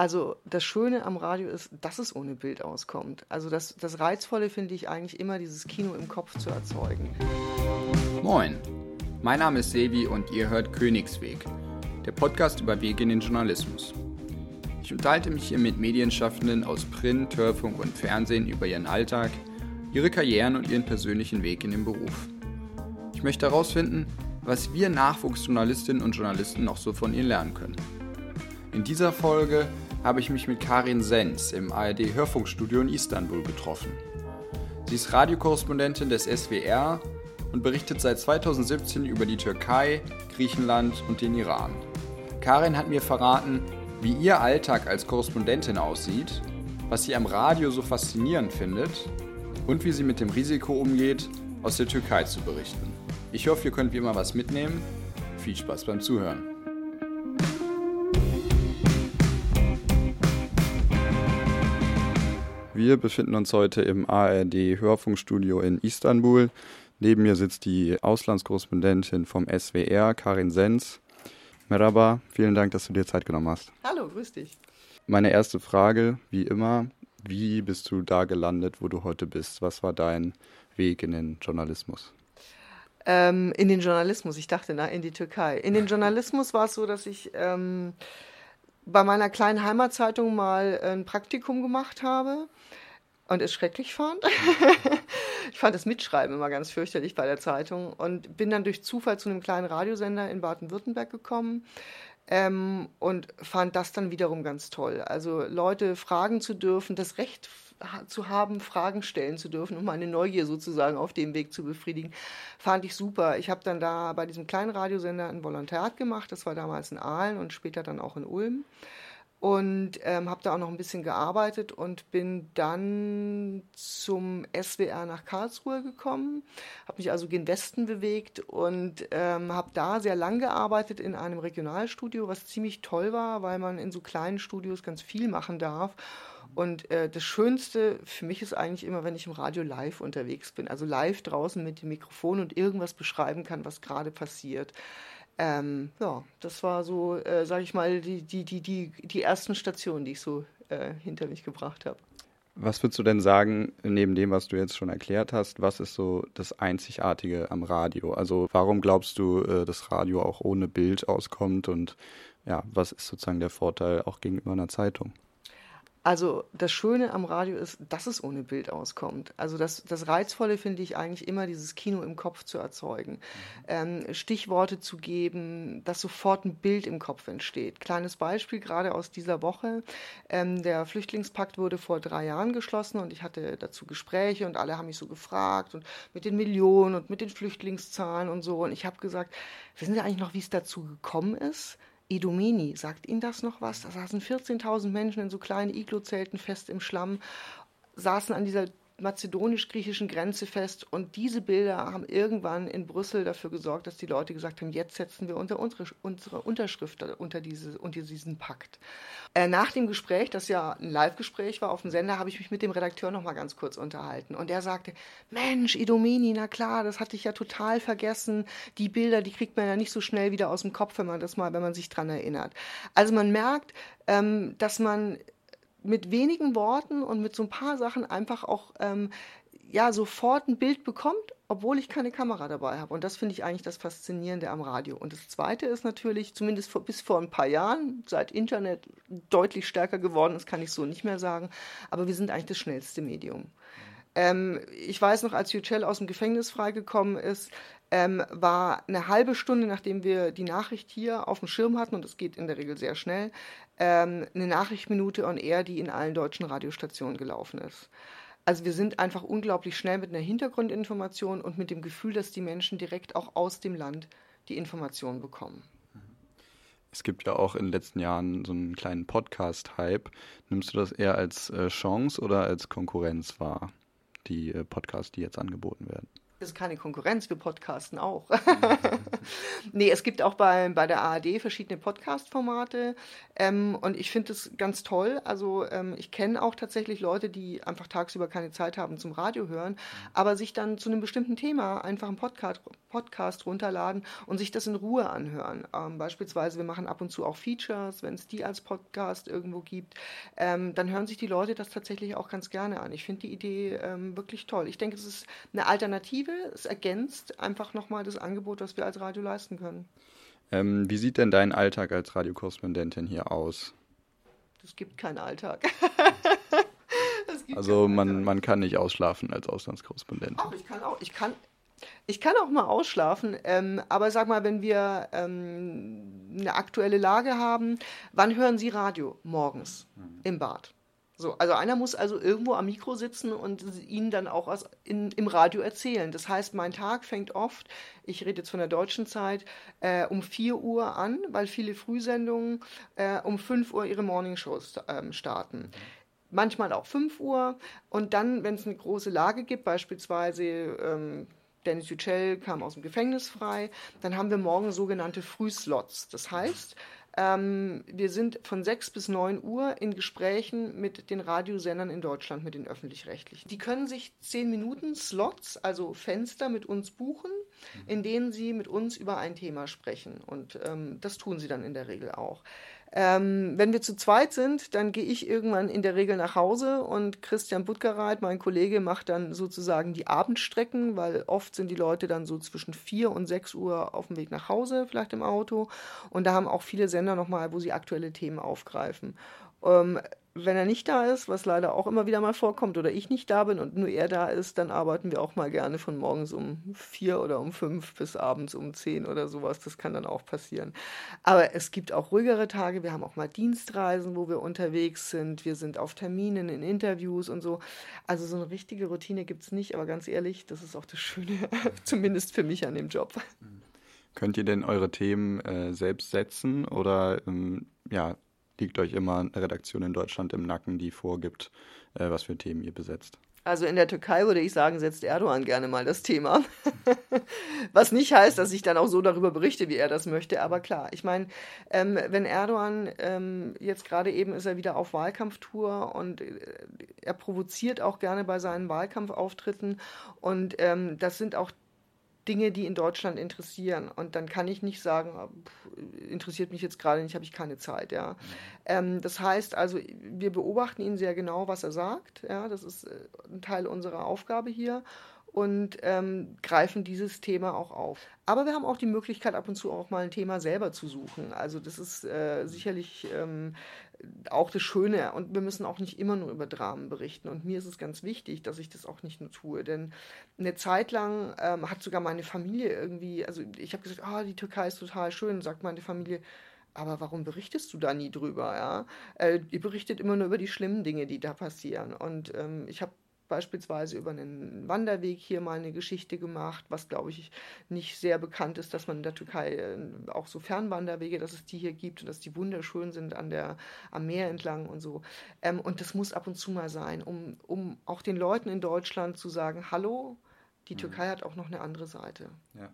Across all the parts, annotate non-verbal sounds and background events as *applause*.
Also das Schöne am Radio ist, dass es ohne Bild auskommt. Also das, das Reizvolle finde ich eigentlich immer, dieses Kino im Kopf zu erzeugen. Moin, mein Name ist Sevi und ihr hört Königsweg, der Podcast über Wege in den Journalismus. Ich unterhalte mich hier mit Medienschaffenden aus Print, Hörfunk und Fernsehen über ihren Alltag, ihre Karrieren und ihren persönlichen Weg in den Beruf. Ich möchte herausfinden, was wir Nachwuchsjournalistinnen und Journalisten noch so von ihnen lernen können. In dieser Folge habe ich mich mit Karin Sens im ARD Hörfunkstudio in Istanbul getroffen. Sie ist Radiokorrespondentin des SWR und berichtet seit 2017 über die Türkei, Griechenland und den Iran. Karin hat mir verraten, wie ihr Alltag als Korrespondentin aussieht, was sie am Radio so faszinierend findet und wie sie mit dem Risiko umgeht, aus der Türkei zu berichten. Ich hoffe, ihr könnt wie immer was mitnehmen. Viel Spaß beim Zuhören. Wir befinden uns heute im ARD Hörfunkstudio in Istanbul. Neben mir sitzt die Auslandskorrespondentin vom SWR, Karin Sens. Merhaba, vielen Dank, dass du dir Zeit genommen hast. Hallo, grüß dich. Meine erste Frage, wie immer, wie bist du da gelandet, wo du heute bist? Was war dein Weg in den Journalismus? Ähm, in den Journalismus, ich dachte, na, in die Türkei. In den *laughs* Journalismus war es so, dass ich ähm, bei meiner kleinen Heimatzeitung mal ein Praktikum gemacht habe und es schrecklich fand. *laughs* ich fand das Mitschreiben immer ganz fürchterlich bei der Zeitung und bin dann durch Zufall zu einem kleinen Radiosender in Baden-Württemberg gekommen. Ähm, und fand das dann wiederum ganz toll. Also Leute fragen zu dürfen, das Recht zu haben, Fragen stellen zu dürfen, um meine Neugier sozusagen auf dem Weg zu befriedigen, fand ich super. Ich habe dann da bei diesem kleinen Radiosender ein Volontariat gemacht. Das war damals in Aalen und später dann auch in Ulm und ähm, habe da auch noch ein bisschen gearbeitet und bin dann zum SWR nach Karlsruhe gekommen, habe mich also gen Westen bewegt und ähm, habe da sehr lang gearbeitet in einem Regionalstudio, was ziemlich toll war, weil man in so kleinen Studios ganz viel machen darf. Und äh, das Schönste für mich ist eigentlich immer, wenn ich im Radio live unterwegs bin, also live draußen mit dem Mikrofon und irgendwas beschreiben kann, was gerade passiert. Ähm, ja, das war so, äh, sage ich mal, die, die, die, die, die ersten Stationen, die ich so äh, hinter mich gebracht habe. Was würdest du denn sagen, neben dem, was du jetzt schon erklärt hast, was ist so das Einzigartige am Radio? Also warum glaubst du, äh, dass Radio auch ohne Bild auskommt und ja, was ist sozusagen der Vorteil auch gegenüber einer Zeitung? Also das Schöne am Radio ist, dass es ohne Bild auskommt. Also das, das Reizvolle finde ich eigentlich immer, dieses Kino im Kopf zu erzeugen. Mhm. Ähm, Stichworte zu geben, dass sofort ein Bild im Kopf entsteht. Kleines Beispiel gerade aus dieser Woche. Ähm, der Flüchtlingspakt wurde vor drei Jahren geschlossen und ich hatte dazu Gespräche und alle haben mich so gefragt und mit den Millionen und mit den Flüchtlingszahlen und so. Und ich habe gesagt, wissen Sie eigentlich noch, wie es dazu gekommen ist? Idomeni, sagt Ihnen das noch was? Da saßen 14.000 Menschen in so kleinen Iglo-Zelten fest im Schlamm, saßen an dieser mazedonisch-griechischen Grenze fest. Und diese Bilder haben irgendwann in Brüssel dafür gesorgt, dass die Leute gesagt haben, jetzt setzen wir unter unsere, unsere Unterschrift unter, diese, unter diesen Pakt. Äh, nach dem Gespräch, das ja ein Live-Gespräch war auf dem Sender, habe ich mich mit dem Redakteur noch mal ganz kurz unterhalten. Und er sagte, Mensch, Idomeni, na klar, das hatte ich ja total vergessen. Die Bilder, die kriegt man ja nicht so schnell wieder aus dem Kopf, wenn man das mal, wenn man sich dran erinnert. Also man merkt, ähm, dass man mit wenigen Worten und mit so ein paar Sachen einfach auch ähm, ja sofort ein Bild bekommt, obwohl ich keine Kamera dabei habe. Und das finde ich eigentlich das Faszinierende am Radio. Und das Zweite ist natürlich, zumindest vor, bis vor ein paar Jahren, seit Internet deutlich stärker geworden ist, kann ich so nicht mehr sagen, aber wir sind eigentlich das schnellste Medium. Ähm, ich weiß noch, als Yücel aus dem Gefängnis freigekommen ist, ähm, war eine halbe Stunde, nachdem wir die Nachricht hier auf dem Schirm hatten, und das geht in der Regel sehr schnell, ähm, eine Nachrichtminute on Air, die in allen deutschen Radiostationen gelaufen ist. Also wir sind einfach unglaublich schnell mit einer Hintergrundinformation und mit dem Gefühl, dass die Menschen direkt auch aus dem Land die Informationen bekommen. Es gibt ja auch in den letzten Jahren so einen kleinen Podcast-Hype. Nimmst du das eher als äh, Chance oder als Konkurrenz wahr, die äh, Podcasts, die jetzt angeboten werden? Das ist keine Konkurrenz, wir podcasten auch. *laughs* nee, es gibt auch bei, bei der ARD verschiedene Podcast-Formate ähm, und ich finde es ganz toll. Also ähm, ich kenne auch tatsächlich Leute, die einfach tagsüber keine Zeit haben zum Radio hören, aber sich dann zu einem bestimmten Thema einfach einen Podcast, Podcast runterladen und sich das in Ruhe anhören. Ähm, beispielsweise, wir machen ab und zu auch Features, wenn es die als Podcast irgendwo gibt. Ähm, dann hören sich die Leute das tatsächlich auch ganz gerne an. Ich finde die Idee ähm, wirklich toll. Ich denke, es ist eine Alternative Alternative. Es ergänzt einfach nochmal das Angebot, das wir als Radio leisten können. Ähm, wie sieht denn dein Alltag als Radiokorrespondentin hier aus? Es gibt keinen Alltag. *laughs* gibt also keinen man, Alltag. man kann nicht ausschlafen als Auslandskorrespondent. Ach, ich kann auch, ich kann, ich kann auch mal ausschlafen, ähm, aber sag mal, wenn wir ähm, eine aktuelle Lage haben, wann hören Sie Radio? Morgens mhm. im Bad. So, also einer muss also irgendwo am Mikro sitzen und ihnen dann auch aus, in, im Radio erzählen. Das heißt, mein Tag fängt oft, ich rede jetzt von der deutschen Zeit, äh, um 4 Uhr an, weil viele Frühsendungen äh, um 5 Uhr ihre Morningshows äh, starten. Manchmal auch 5 Uhr. Und dann, wenn es eine große Lage gibt, beispielsweise ähm, Dennis Yücel kam aus dem Gefängnis frei, dann haben wir morgen sogenannte Frühslots. Das heißt, ähm, wir sind von 6 bis 9 Uhr in Gesprächen mit den Radiosendern in Deutschland, mit den öffentlich-rechtlichen. Die können sich 10 Minuten Slots, also Fenster mit uns buchen, in denen sie mit uns über ein Thema sprechen. Und ähm, das tun sie dann in der Regel auch. Ähm, wenn wir zu zweit sind, dann gehe ich irgendwann in der Regel nach Hause und Christian Buttgereit, mein Kollege, macht dann sozusagen die Abendstrecken, weil oft sind die Leute dann so zwischen 4 und 6 Uhr auf dem Weg nach Hause, vielleicht im Auto. Und da haben auch viele Sender nochmal, wo sie aktuelle Themen aufgreifen. Ähm, wenn er nicht da ist, was leider auch immer wieder mal vorkommt, oder ich nicht da bin und nur er da ist, dann arbeiten wir auch mal gerne von morgens um vier oder um fünf bis abends um zehn oder sowas. Das kann dann auch passieren. Aber es gibt auch ruhigere Tage. Wir haben auch mal Dienstreisen, wo wir unterwegs sind. Wir sind auf Terminen, in Interviews und so. Also so eine richtige Routine gibt es nicht. Aber ganz ehrlich, das ist auch das Schöne, *laughs* zumindest für mich an dem Job. Könnt ihr denn eure Themen äh, selbst setzen oder ähm, ja, liegt euch immer eine Redaktion in Deutschland im Nacken, die vorgibt, äh, was für Themen ihr besetzt. Also in der Türkei würde ich sagen, setzt Erdogan gerne mal das Thema. *laughs* Was nicht heißt, dass ich dann auch so darüber berichte, wie er das möchte. Aber klar, ich meine, ähm, wenn Erdogan ähm, jetzt gerade eben ist er wieder auf Wahlkampftour und äh, er provoziert auch gerne bei seinen Wahlkampfauftritten. Und ähm, das sind auch Dinge, die in Deutschland interessieren. Und dann kann ich nicht sagen, ah, interessiert mich jetzt gerade nicht, habe ich keine Zeit. Ja. Ähm, das heißt also, wir beobachten ihn sehr genau, was er sagt. Ja. Das ist äh, ein Teil unserer Aufgabe hier und ähm, greifen dieses Thema auch auf. Aber wir haben auch die Möglichkeit, ab und zu auch mal ein Thema selber zu suchen. Also das ist äh, sicherlich ähm, auch das Schöne. Und wir müssen auch nicht immer nur über Dramen berichten. Und mir ist es ganz wichtig, dass ich das auch nicht nur tue. Denn eine Zeit lang ähm, hat sogar meine Familie irgendwie, also ich habe gesagt, oh, die Türkei ist total schön, sagt meine Familie. Aber warum berichtest du da nie drüber? Ja? Äh, ihr berichtet immer nur über die schlimmen Dinge, die da passieren. Und ähm, ich habe beispielsweise über einen Wanderweg hier mal eine Geschichte gemacht, was glaube ich nicht sehr bekannt ist, dass man in der Türkei äh, auch so Fernwanderwege, dass es die hier gibt und dass die wunderschön sind an der, am Meer entlang und so. Ähm, und das muss ab und zu mal sein, um, um auch den Leuten in Deutschland zu sagen, hallo, die mhm. Türkei hat auch noch eine andere Seite. Ja.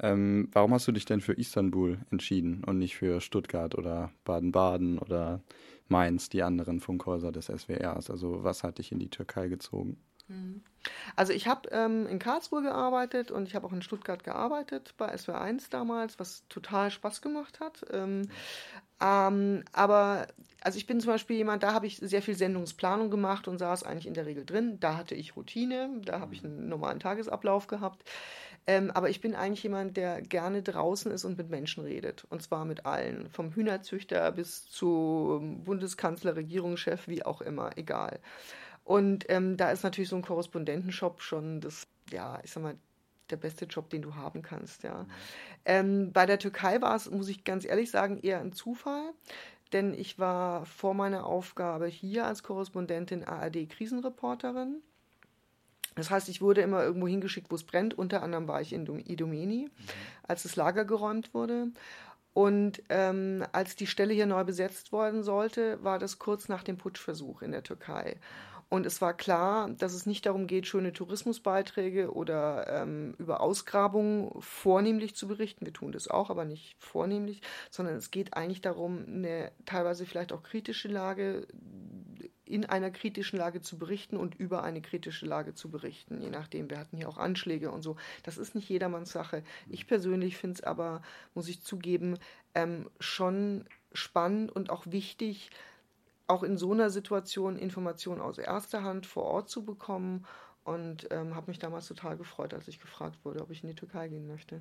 Ähm, warum hast du dich denn für Istanbul entschieden und nicht für Stuttgart oder Baden-Baden oder Mainz, die anderen Funkhäuser des SWRs? Also was hat dich in die Türkei gezogen? Mhm. Also ich habe ähm, in Karlsruhe gearbeitet und ich habe auch in Stuttgart gearbeitet bei SWR 1 damals, was total Spaß gemacht hat. Ähm, ähm, aber also ich bin zum Beispiel jemand, da habe ich sehr viel Sendungsplanung gemacht und saß eigentlich in der Regel drin. Da hatte ich Routine, da habe ich einen normalen Tagesablauf gehabt. Ähm, aber ich bin eigentlich jemand, der gerne draußen ist und mit Menschen redet. Und zwar mit allen. Vom Hühnerzüchter bis zu Bundeskanzler, Regierungschef, wie auch immer, egal. Und ähm, da ist natürlich so ein Korrespondentenshop schon das, ja, ich sag mal, der beste Job, den du haben kannst, ja. Mhm. Ähm, bei der Türkei war es, muss ich ganz ehrlich sagen, eher ein Zufall, denn ich war vor meiner Aufgabe hier als Korrespondentin ARD-Krisenreporterin das heißt, ich wurde immer irgendwo hingeschickt, wo es brennt. Unter anderem war ich in Idomeni, mhm. als das Lager geräumt wurde. Und ähm, als die Stelle hier neu besetzt worden sollte, war das kurz nach dem Putschversuch in der Türkei. Und es war klar, dass es nicht darum geht, schöne Tourismusbeiträge oder ähm, über Ausgrabungen vornehmlich zu berichten. Wir tun das auch, aber nicht vornehmlich, sondern es geht eigentlich darum, eine teilweise vielleicht auch kritische Lage in einer kritischen Lage zu berichten und über eine kritische Lage zu berichten, je nachdem. Wir hatten hier auch Anschläge und so. Das ist nicht jedermanns Sache. Ich persönlich finde es aber, muss ich zugeben, ähm, schon spannend und auch wichtig, auch in so einer Situation Informationen aus erster Hand vor Ort zu bekommen und ähm, habe mich damals total gefreut, als ich gefragt wurde, ob ich in die Türkei gehen möchte.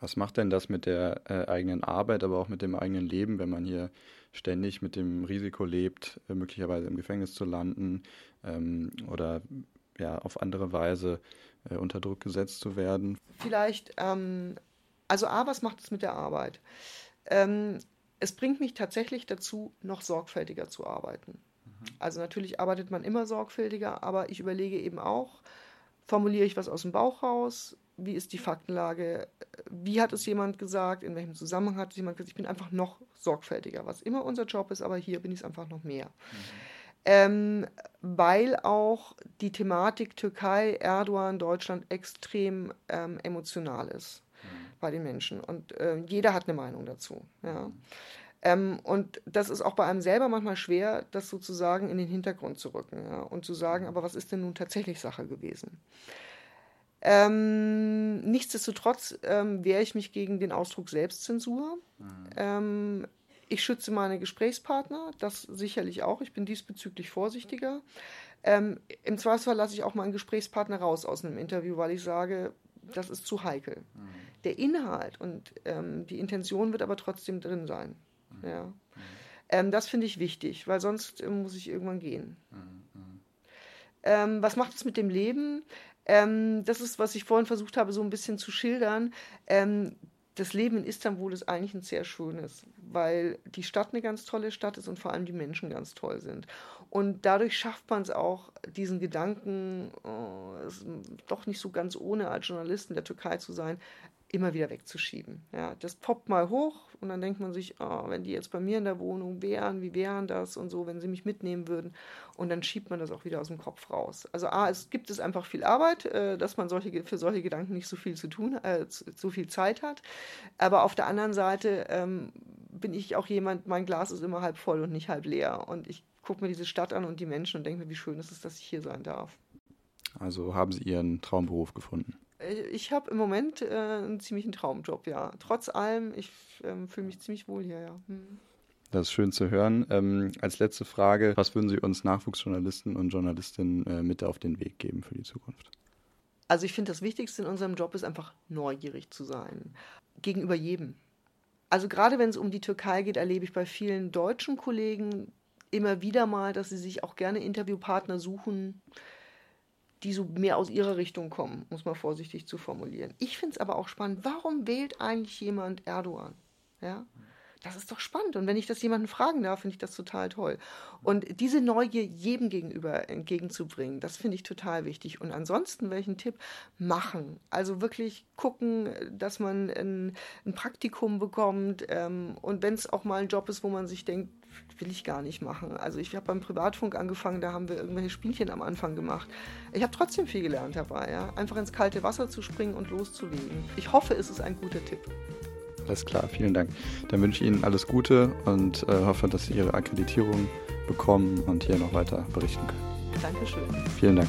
Was macht denn das mit der äh, eigenen Arbeit, aber auch mit dem eigenen Leben, wenn man hier ständig mit dem Risiko lebt, äh, möglicherweise im Gefängnis zu landen ähm, oder ja, auf andere Weise äh, unter Druck gesetzt zu werden? Vielleicht, ähm, also A, was macht es mit der Arbeit? Es bringt mich tatsächlich dazu, noch sorgfältiger zu arbeiten. Mhm. Also natürlich arbeitet man immer sorgfältiger, aber ich überlege eben auch, formuliere ich was aus dem Bauch raus, wie ist die Faktenlage, wie hat es jemand gesagt, in welchem Zusammenhang hat es jemand gesagt, ich bin einfach noch sorgfältiger, was immer unser Job ist, aber hier bin ich es einfach noch mehr. Mhm. Ähm, weil auch die Thematik Türkei, Erdogan, Deutschland extrem ähm, emotional ist. Bei den Menschen und äh, jeder hat eine Meinung dazu. Ja. Ähm, und das ist auch bei einem selber manchmal schwer, das sozusagen in den Hintergrund zu rücken ja, und zu sagen, aber was ist denn nun tatsächlich Sache gewesen? Ähm, nichtsdestotrotz ähm, wehre ich mich gegen den Ausdruck Selbstzensur. Mhm. Ähm, ich schütze meine Gesprächspartner, das sicherlich auch. Ich bin diesbezüglich vorsichtiger. Ähm, Im Zweifelsfall lasse ich auch meinen Gesprächspartner raus aus einem Interview, weil ich sage, das ist zu heikel. Mhm. Der Inhalt und ähm, die Intention wird aber trotzdem drin sein. Mhm. Ja. Mhm. Ähm, das finde ich wichtig, weil sonst äh, muss ich irgendwann gehen. was macht es mit dem Leben? Ähm, das ist, was ich vorhin versucht habe, so ein bisschen zu schildern. Ähm, das Leben in Istanbul ist eigentlich ein sehr schönes, weil die Stadt eine ganz tolle Stadt ist und vor allem die Menschen ganz toll sind. Und dadurch schafft man es auch, diesen Gedanken, oh, doch nicht so ganz ohne als Journalist in der Türkei zu sein, immer wieder wegzuschieben. Ja, das poppt mal hoch und dann denkt man sich, oh, wenn die jetzt bei mir in der Wohnung wären, wie wären das und so, wenn sie mich mitnehmen würden. Und dann schiebt man das auch wieder aus dem Kopf raus. Also A, es gibt es einfach viel Arbeit, äh, dass man solche, für solche Gedanken nicht so viel zu tun, äh, so viel Zeit hat. Aber auf der anderen Seite ähm, bin ich auch jemand, mein Glas ist immer halb voll und nicht halb leer. Und ich gucke mir diese Stadt an und die Menschen und denke mir, wie schön ist es, dass ich hier sein darf. Also haben Sie Ihren Traumberuf gefunden? Ich habe im Moment äh, einen ziemlichen Traumjob, ja. Trotz allem, ich ähm, fühle mich ziemlich wohl hier, ja. Hm. Das ist schön zu hören. Ähm, als letzte Frage, was würden Sie uns Nachwuchsjournalisten und Journalistinnen äh, mit auf den Weg geben für die Zukunft? Also ich finde, das Wichtigste in unserem Job ist einfach neugierig zu sein. Gegenüber jedem. Also gerade wenn es um die Türkei geht, erlebe ich bei vielen deutschen Kollegen immer wieder mal, dass sie sich auch gerne Interviewpartner suchen, die so mehr aus ihrer Richtung kommen, muss man vorsichtig zu formulieren. Ich finde es aber auch spannend, warum wählt eigentlich jemand Erdogan? Ja? Das ist doch spannend. Und wenn ich das jemanden fragen darf, finde ich das total toll. Und diese Neugier jedem gegenüber entgegenzubringen, das finde ich total wichtig. Und ansonsten, welchen Tipp? Machen. Also wirklich gucken, dass man ein, ein Praktikum bekommt. Ähm, und wenn es auch mal ein Job ist, wo man sich denkt, will ich gar nicht machen. Also ich habe beim Privatfunk angefangen, da haben wir irgendwelche Spielchen am Anfang gemacht. Ich habe trotzdem viel gelernt dabei, ja? einfach ins kalte Wasser zu springen und loszulegen. Ich hoffe, es ist ein guter Tipp. Alles klar, vielen Dank. Dann wünsche ich Ihnen alles Gute und äh, hoffe, dass Sie Ihre Akkreditierung bekommen und hier noch weiter berichten können. Dankeschön. Vielen Dank.